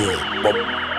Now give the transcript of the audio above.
Yeah, bop. Brick.